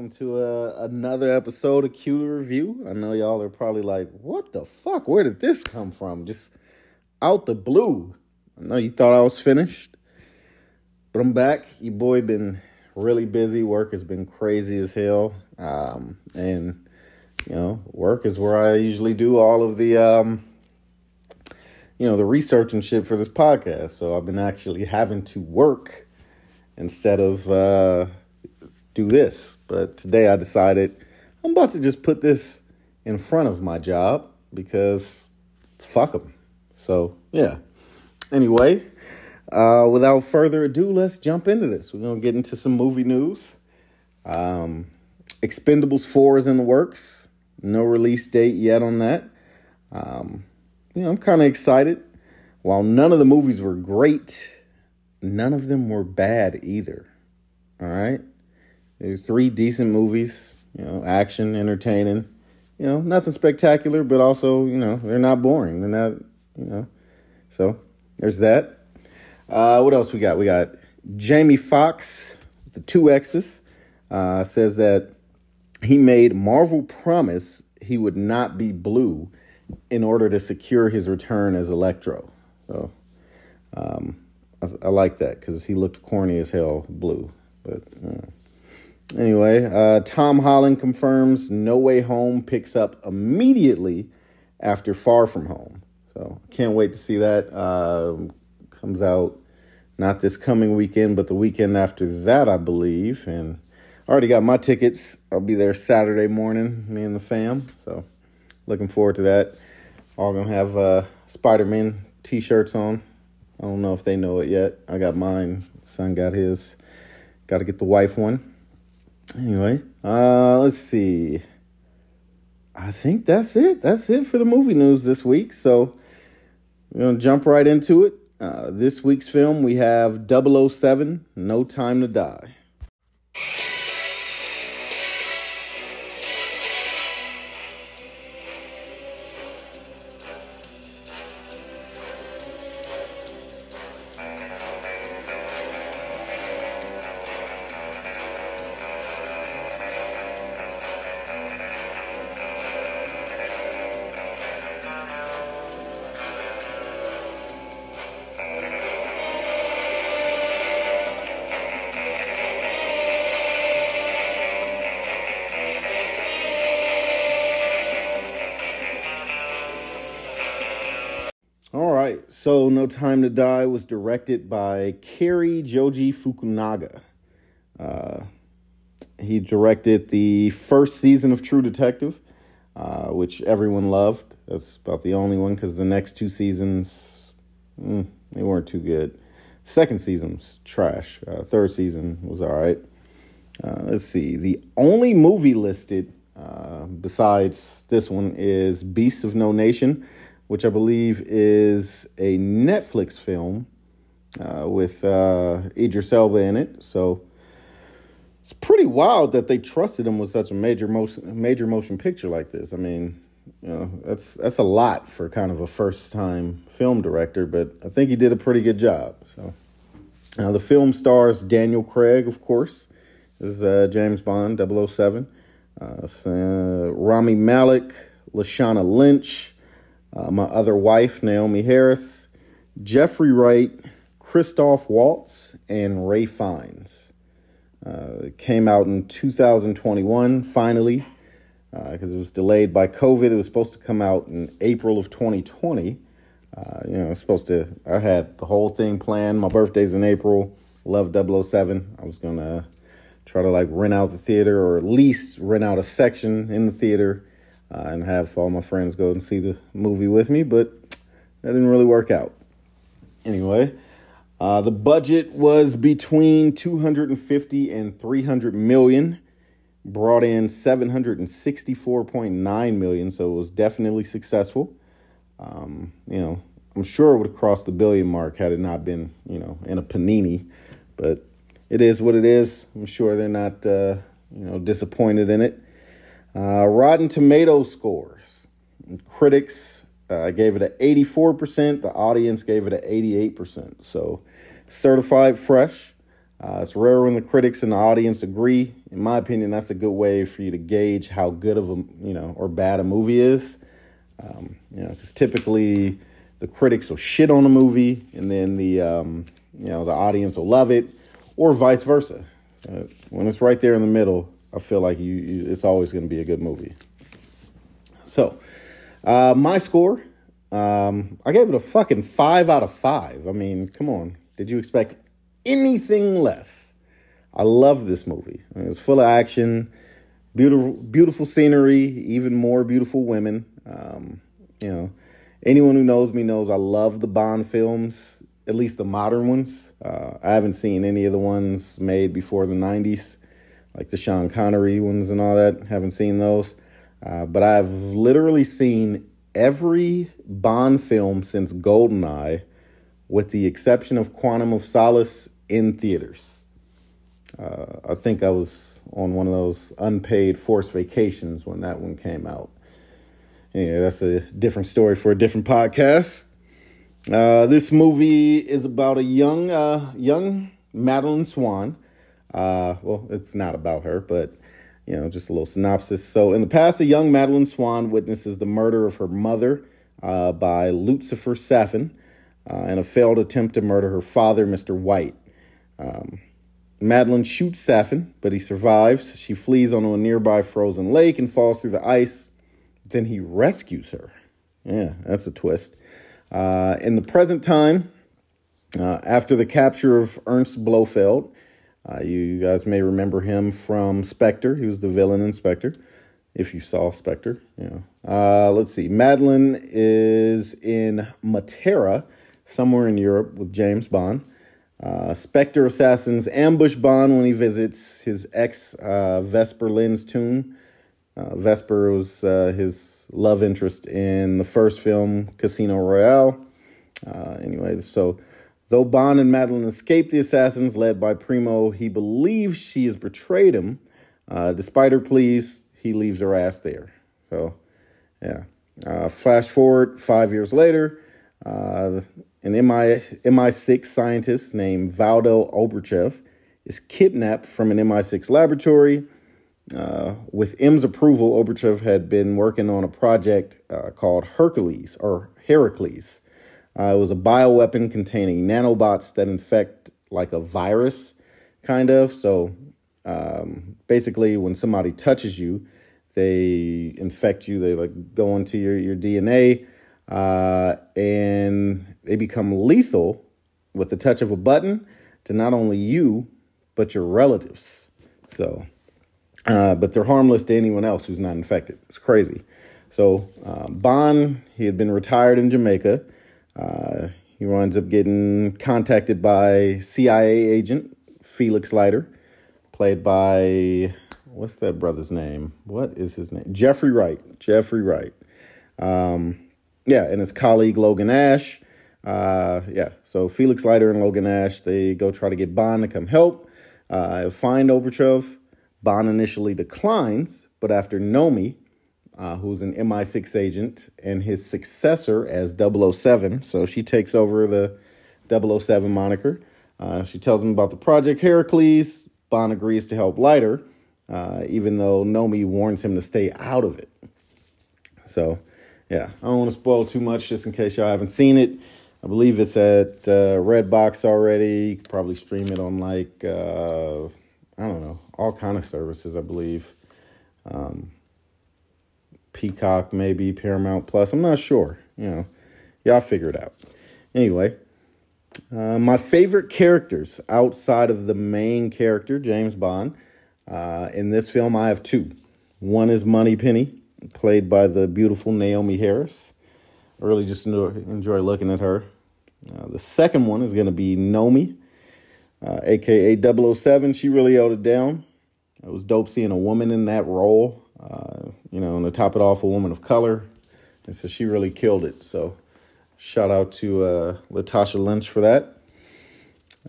Welcome to uh, another episode of Q Review. I know y'all are probably like, what the fuck? Where did this come from? Just out the blue. I know you thought I was finished, but I'm back. Your boy been really busy. Work has been crazy as hell. Um, and, you know, work is where I usually do all of the, um, you know, the research and shit for this podcast. So I've been actually having to work instead of uh, do this. But today I decided I'm about to just put this in front of my job because fuck them. So, yeah. Anyway, uh, without further ado, let's jump into this. We're going to get into some movie news. Um, Expendables 4 is in the works. No release date yet on that. Um, you know, I'm kind of excited. While none of the movies were great, none of them were bad either. All right? There's three decent movies, you know, action, entertaining. You know, nothing spectacular, but also, you know, they're not boring. They're not, you know. So, there's that. Uh, what else we got? We got Jamie Foxx, the two X's, uh, says that he made Marvel promise he would not be blue in order to secure his return as Electro. So, um, I, I like that because he looked corny as hell blue. But uh. Anyway, uh, Tom Holland confirms No Way Home picks up immediately after Far From Home. So can't wait to see that. Uh, comes out not this coming weekend, but the weekend after that, I believe. And I already got my tickets. I'll be there Saturday morning, me and the fam. So looking forward to that. All gonna have uh, Spider Man t shirts on. I don't know if they know it yet. I got mine. Son got his. Got to get the wife one. Anyway, uh, let's see. I think that's it. That's it for the movie news this week. So we're gonna jump right into it. Uh, this week's film we have 007, No Time to Die. So No Time to Die was directed by Cary Joji Fukunaga. Uh, he directed the first season of True Detective, uh, which everyone loved. That's about the only one because the next two seasons, mm, they weren't too good. Second season's trash. Uh, third season was all right. Uh, let's see. The only movie listed uh, besides this one is Beasts of No Nation which I believe is a Netflix film uh, with uh, Idris Elba in it. So it's pretty wild that they trusted him with such a major motion, major motion picture like this. I mean, you know, that's that's a lot for kind of a first time film director, but I think he did a pretty good job. So uh, the film stars Daniel Craig, of course, is uh, James Bond 007, uh, Rami Malek, Lashana Lynch uh, my other wife, Naomie Harris, Jeffrey Wright, Christoph Waltz, and Ray Fiennes. Uh, it came out in 2021, finally, because uh, it was delayed by COVID. It was supposed to come out in April of 2020. Uh, you know, supposed to, I had the whole thing planned. My birthday's in April. Love 007. I was going to try to like rent out the theater or at least rent out a section in the theater uh, and have all my friends go and see the movie with me, but that didn't really work out. Anyway, uh, the budget was between 250 and 300 million, brought in 764.9 million, so it was definitely successful. Um, you know, I'm sure it would have crossed the billion mark had it not been, you know, in a panini, but it is what it is. I'm sure they're not, uh, you know, disappointed in it. Uh, Rotten Tomato scores. Critics uh, gave it an 84%. The audience gave it an 88%. So certified fresh. Uh, it's rare when the critics and the audience agree. In my opinion, that's a good way for you to gauge how good of a you know or bad a movie is. Um, you know, because typically the critics will shit on a movie, and then the um, you know the audience will love it, or vice versa. Uh, when it's right there in the middle, I feel like you, you it's always going to be a good movie. So, uh, my score, um, I gave it a fucking five out of five. I mean, come on, did you expect anything less. I love this movie. I mean, it's full of action, beautiful, beautiful scenery, even more beautiful women. Um, you know, anyone who knows me knows I love the Bond films, at least the modern ones. Uh, I haven't seen any of the ones made before the '90s, like the Sean Connery ones and all that. Haven't seen those, uh, but I've literally seen every Bond film since Goldeneye with the exception of Quantum of Solace in theaters. Uh, I think I was on one of those unpaid forced vacations when that one came out. Yeah, that's a different story for a different podcast. Uh, this movie is about a young, uh, young Madeleine Swann. Uh, well, it's not about her, but you know, just a little synopsis. So, in the past, a young Madeleine Swann witnesses the murder of her mother uh, by Lucifer Safin uh, and a failed attempt to murder her father, Mr. White. Um, Madeleine shoots Safin, but he survives. She flees onto a nearby frozen lake and falls through the ice. Then he rescues her. Yeah, that's a twist. Uh, in the present time, uh, after the capture of Ernst Blofeld, uh, you guys may remember him from Spectre. He was the villain in Spectre, if you saw Spectre. Yeah. Uh, let's see. Madeleine is in Matera somewhere in Europe with James Bond. Uh, Spectre assassins ambush Bond when he visits his ex uh, Vesper Lynd's tomb. Uh, Vesper was uh, his love interest in the first film, Casino Royale. Anyway, so though Bond and Madeleine escape the assassins led by Primo, he believes she has betrayed him. Uh, despite her pleas, he leaves her ass there. So, yeah. flash forward five years later. Uh, an MI, MI6 scientist named Valdo Obruchev is kidnapped from an MI6 laboratory. Uh, with M's approval, Obruchev had been working on a project uh, called Hercules or Heracles. Uh, it was a bioweapon containing nanobots that infect like a virus, kind of. So um, basically, when somebody touches you, they infect you. They like go into your your DNA uh, and they become lethal with the touch of a button to not only you but your relatives. So, uh, but they're harmless to anyone else who's not infected. It's crazy. So uh, Bond, he had been retired in Jamaica. Uh, he winds up getting contacted by CIA agent Felix Leiter, played by what's that brother's name? What is his name? Jeffrey Wright. Jeffrey Wright. Um, yeah, and his colleague Logan Ash. Uh, yeah, so Felix Leiter and Logan Ash they go try to get Bond to come help. Uh, find Obruchev. Bond initially declines, but after Nomi, uh, who's an MI6 agent, and his successor as 007, so she takes over the 007 moniker. Uh, she tells him about the project Heracles. Bond agrees to help Leiter, uh, even though Nomi warns him to stay out of it. So yeah, I don't want to spoil too much just in case y'all haven't seen it. I believe it's at uh, Redbox already. You can probably stream it on like uh, I don't know all kind of services. I believe um, Peacock, maybe Paramount Plus. I'm not sure. You know, y'all figure it out. Anyway, uh, my favorite characters outside of the main character, James Bond. Uh, in this film, I have two. One is Moneypenny, played by the beautiful Naomie Harris. I really just enjoy, looking at her. Uh, the second one is going to be Nomi, uh, aka 007. She really held it down. It was dope seeing a woman in that role. Uh, you know, and to top it off, a woman of color. And so she really killed it. So shout out to uh, Latasha Lynch for that.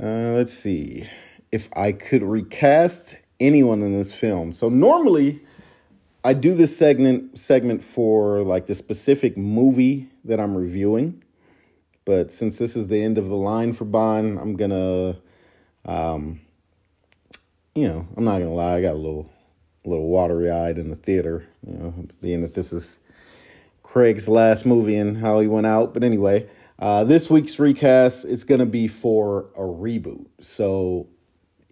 Uh, let's see. If I could recast anyone in this film. So normally I do this segment segment for like the specific movie that I'm reviewing, but since this is the end of the line for Bond, I'm gonna um, you know, I'm not gonna lie, I got a little, a little watery eyed in the theater, you know, being that this is Craig's last movie and how he went out. But anyway, uh, this week's recast is gonna be for a reboot. So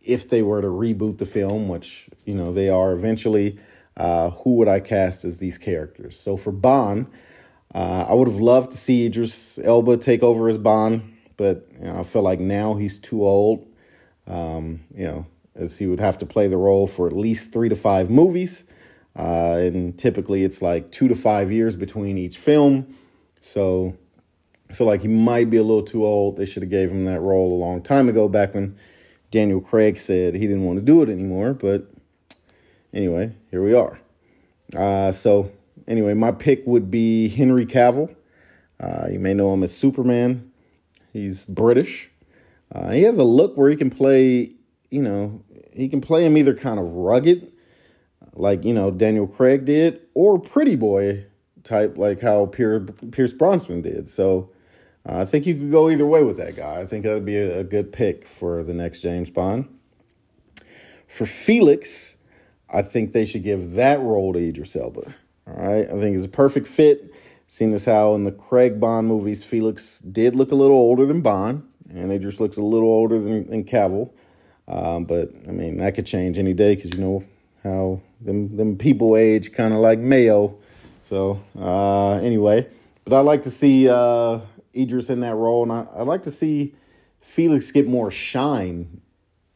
if they were to reboot the film, which you know they are eventually, uh, who would I cast as these characters? So for Bond, uh, I would have loved to see Idris Elba take over as Bond, but you know, I feel like now he's too old. Um, you know, as he would have to play the role for at least three to five movies, uh, and typically it's like two to five years between each film. So I feel like he might be a little too old. They should have gave him that role a long time ago, back when Daniel Craig said he didn't want to do it anymore. But anyway, here we are. Uh, so anyway, my pick would be Henry Cavill. Uh, you may know him as Superman. He's British. Uh, he has a look where he can play, you know, he can play him either kind of rugged, like you know Daniel Craig did, or pretty boy type, like how Pierce Brosnan did. So uh, I think you could go either way with that guy. I think that would be a, a good pick for the next James Bond. For Felix, I think they should give that role to Idris Elba. All right, I think it's a perfect fit. Seeing as how in the Craig Bond movies, Felix did look a little older than Bond, and Idris looks a little older than, than Cavill. Um, but I mean, that could change any day because you know how them them people age kind of like Mayo. So uh, anyway, but I like to see uh, Idris in that role, and I, I'd like to see Felix get more shine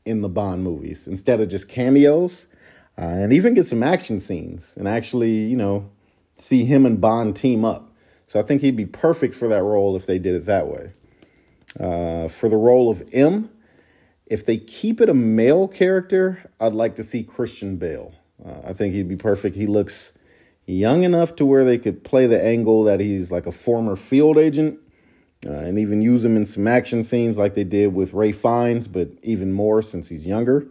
in the Bond movies instead of just cameos, uh, and even get some action scenes and actually, you know, see him and Bond team up. So I think he'd be perfect for that role if they did it that way. Uh, for the role of M, if they keep it a male character, I'd like to see Christian Bale. Uh, I think he'd be perfect. He looks young enough to where they could play the angle that he's like a former field agent uh, and even use him in some action scenes like they did with Ray Fiennes, but even more since he's younger.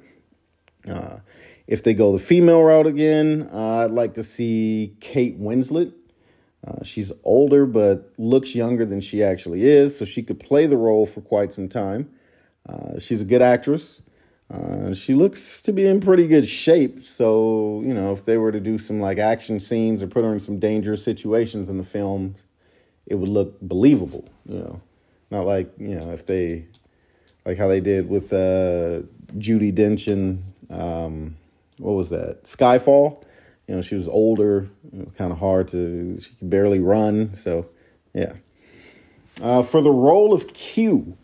Uh, if they go the female route again, uh, I'd like to see Kate Winslet. Uh, she's older but looks younger than she actually is, so she could play the role for quite some time. Uh, she's a good actress. Uh, she looks to be in pretty good shape, so you know if they were to do some like action scenes or put her in some dangerous situations in the film, it would look believable, you know. Not like, you know, if they like how they did with uh Judi Dench and um what was that? Skyfall. You know, she was older, kind of hard to she could barely run, so yeah. Uh, for the role of Q,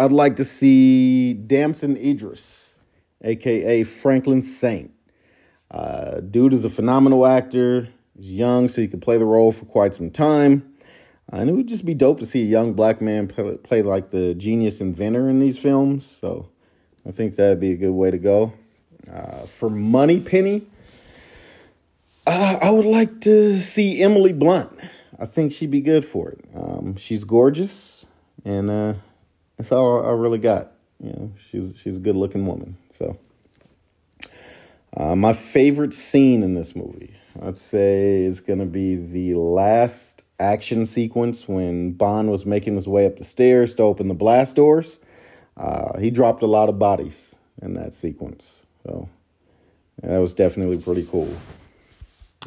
I'd like to see Damson Idris, aka Franklin Saint. Uh, dude is a phenomenal actor. He's young, so he could play the role for quite some time. And it would just be dope to see a young black man play, play like the genius inventor in these films. So I think that'd be a good way to go. Uh, for Moneypenny, uh, I would like to see Emily Blunt. I think she'd be good for it. Um, she's gorgeous, and uh, that's all I really got. You know, she's she's a good looking woman. So, uh, my favorite scene in this movie, I'd say, is gonna be the last action sequence when Bond was making his way up the stairs to open the blast doors. Uh, he dropped a lot of bodies in that sequence. So that was definitely pretty cool.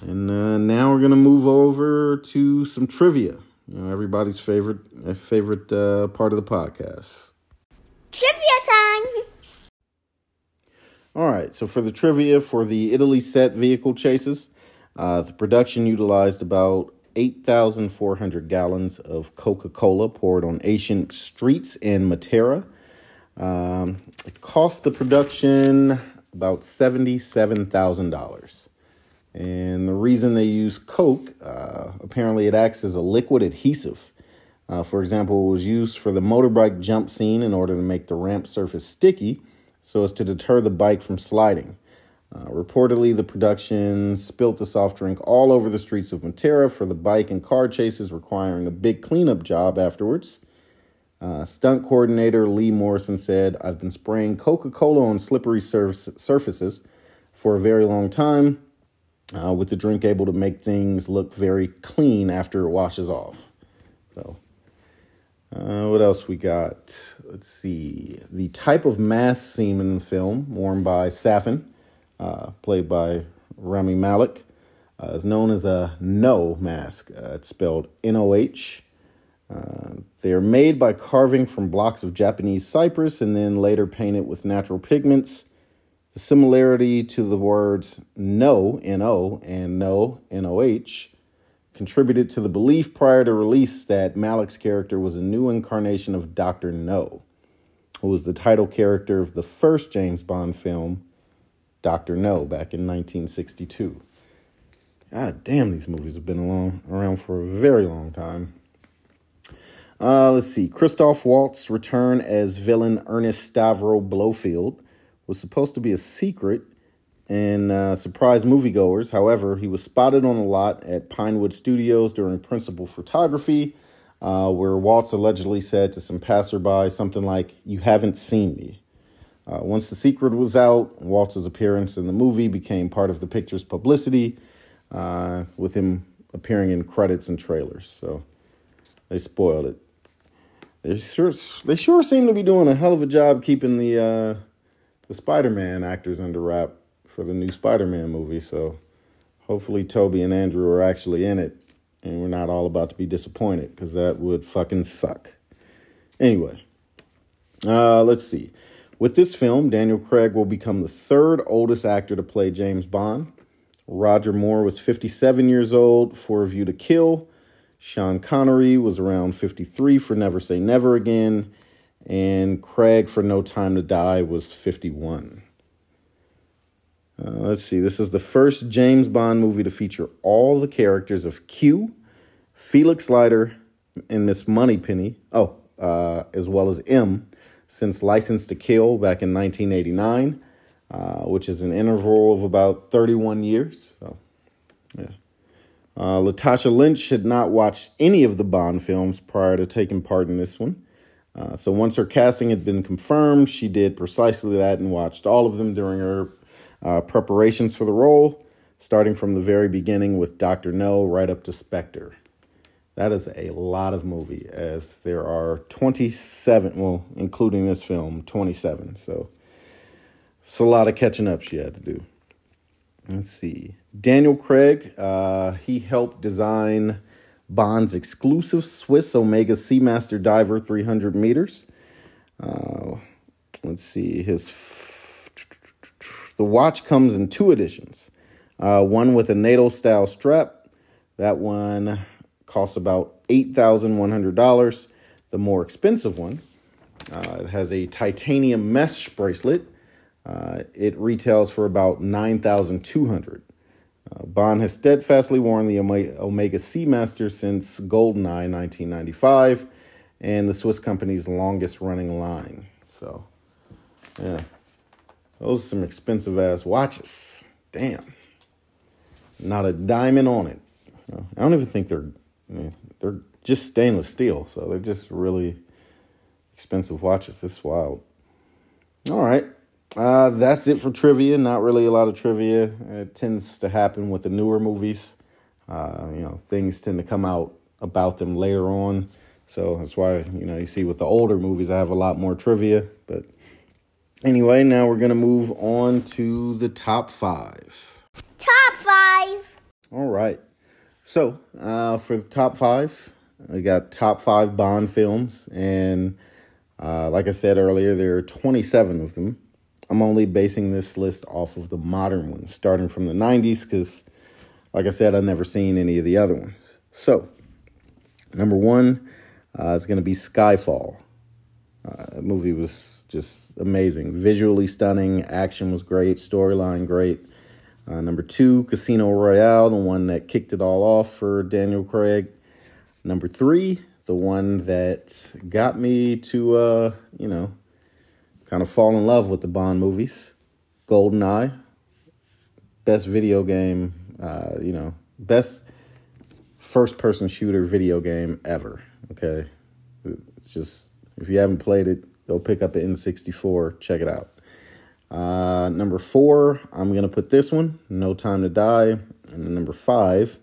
And uh, now we're gonna move over to some trivia. You know, everybody's favorite favorite uh, part of the podcast. Trivia time. All right. So for the trivia for the Italy set vehicle chases, uh, the production utilized about 8,400 gallons of Coca Cola poured on ancient streets in Matera. Um, it cost the production about $77,000. And the reason they use Coke, uh, apparently it acts as a liquid adhesive. Uh, for example, it was used for the motorbike jump scene in order to make the ramp surface sticky so as to deter the bike from sliding. Uh, reportedly, the production spilt the soft drink all over the streets of Matera for the bike and car chases, requiring a big cleanup job afterwards. Uh, stunt coordinator Lee Morrison said, I've been spraying Coca Cola on slippery surfaces for a very long time, uh, with the drink able to make things look very clean after it washes off. So, Uh, what else we got? Let's see. The type of mask seen in the film, worn by Safin, uh, played by Rami Malek, uh, is known as a Noh mask. Uh, it's spelled N O H. Uh, they are made by carving from blocks of Japanese cypress and then later painted with natural pigments. The similarity to the words no, N-O, and Noh, N-O-H, contributed to the belief prior to release that Malek's character was a new incarnation of Dr. No, who was the title character of the first James Bond film, Dr. No, back in 1962. God damn, these movies have been along, around for a very long time. Uh, let's see. Christoph Waltz return as villain Ernest Stavro Blofeld was supposed to be a secret and uh, surprise moviegoers. However, he was spotted on a lot at Pinewood Studios during principal photography, uh, where Waltz allegedly said to some passerby something like, You haven't seen me. Uh, once the secret was out, Waltz's appearance in the movie became part of the picture's publicity, uh, with him appearing in credits and trailers. So they spoiled it. They sure they sure seem to be doing a hell of a job keeping the the Spider-Man actors under wrap for the new Spider-Man movie. So hopefully Tobey and Andrew are actually in it, and we're not all about to be disappointed because that would fucking suck. Anyway, uh, let's see. With this film, Daniel Craig will become the third oldest actor to play James Bond. Roger Moore was 57 years old for A View to Kill. Sean Connery was around 53 for Never Say Never Again and Craig for No Time to Die was 51. Uh, let's see, this is the first James Bond movie to feature all the characters of Q, Felix Leiter, and Miss Moneypenny, oh, uh, as well as M, since License to Kill back in 1989, uh, which is an interval of about 31 years. So, yeah. Uh, Latasha Lynch had not watched any of the Bond films prior to taking part in this one. Uh, so once her casting had been confirmed, she did precisely that and watched all of them during her uh, preparations for the role, starting from the very beginning with Dr. No right up to Spectre. That is a lot of movie, as there are 27, well, including this film, 27. So it's a lot of catching up she had to do. Let's see. Daniel Craig, uh, he helped design Bond's exclusive Swiss Omega Seamaster Diver 300 meters. Uh, let's see, his f- the watch comes in two editions. Uh, one with a NATO style strap. That one costs about eight thousand one hundred dollars. The more expensive one, uh, it has a titanium mesh bracelet. Uh, it retails for about nine thousand two hundred. Uh, Bond has steadfastly worn the Omega Seamaster since GoldenEye 1995 and the Swiss company's longest running line. So, yeah, those are some expensive ass watches. Damn. Not a diamond on it. I don't even think they're they're just stainless steel, so they're just really expensive watches. It's wild. All right. Uh, that's it for trivia. Not really a lot of trivia. It tends to happen with the newer movies. Uh, you know, things tend to come out about them later on. So that's why, you know, you see with the older movies, I have a lot more trivia. But anyway, now we're going to move on to the top five. Top five. All right. So uh, for the top five, we got top five Bond films. And uh, like I said earlier, there are 27 of them. I'm only basing this list off of the modern ones, starting from the 90s, because, like I said, I've never seen any of the other ones. So, number one uh, is going to be Skyfall. Uh, the movie was just amazing, visually stunning, action was great, storyline great. Uh, number two, Casino Royale, the one that kicked it all off for Daniel Craig. Number three, the one that got me to, uh, you know, kind of fall in love with the Bond movies. GoldenEye, best video game, uh, you know, best first person shooter video game ever. Okay. Just, if you haven't played it, go pick up an N64, check it out. Uh, number four, I'm going to put this one, No Time to Die. And number five,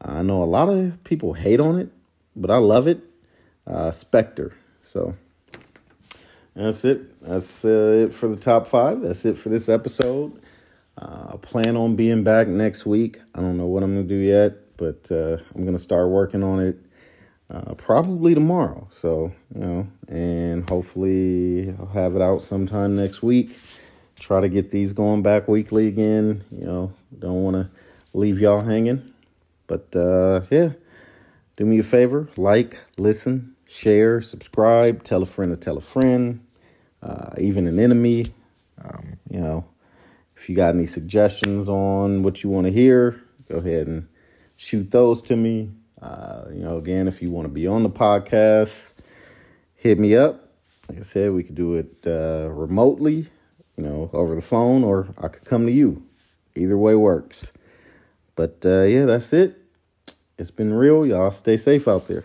I know a lot of people hate on it, but I love it. uh, Spectre. So that's it. That's uh, it for the top five. That's it for this episode. Uh, I plan on being back next week. I don't know what I'm gonna do yet, but uh, I'm gonna start working on it uh, probably tomorrow. So you know, and hopefully I'll have it out sometime next week. Try to get these going back weekly again. You know, don't want to leave y'all hanging. But uh, yeah, do me a favor: like, listen, share, subscribe, tell a friend to tell a friend, uh, even an enemy. Um, you know if you got any suggestions on what you want to hear, go ahead and shoot those to me. Uh, you know, again, if you want to be on the podcast, hit me up. Like I said, we could do it uh, remotely, you know, over the phone, or I could come to you. Either way works. But uh, yeah, that's it. It's been real. Y'all stay safe out there.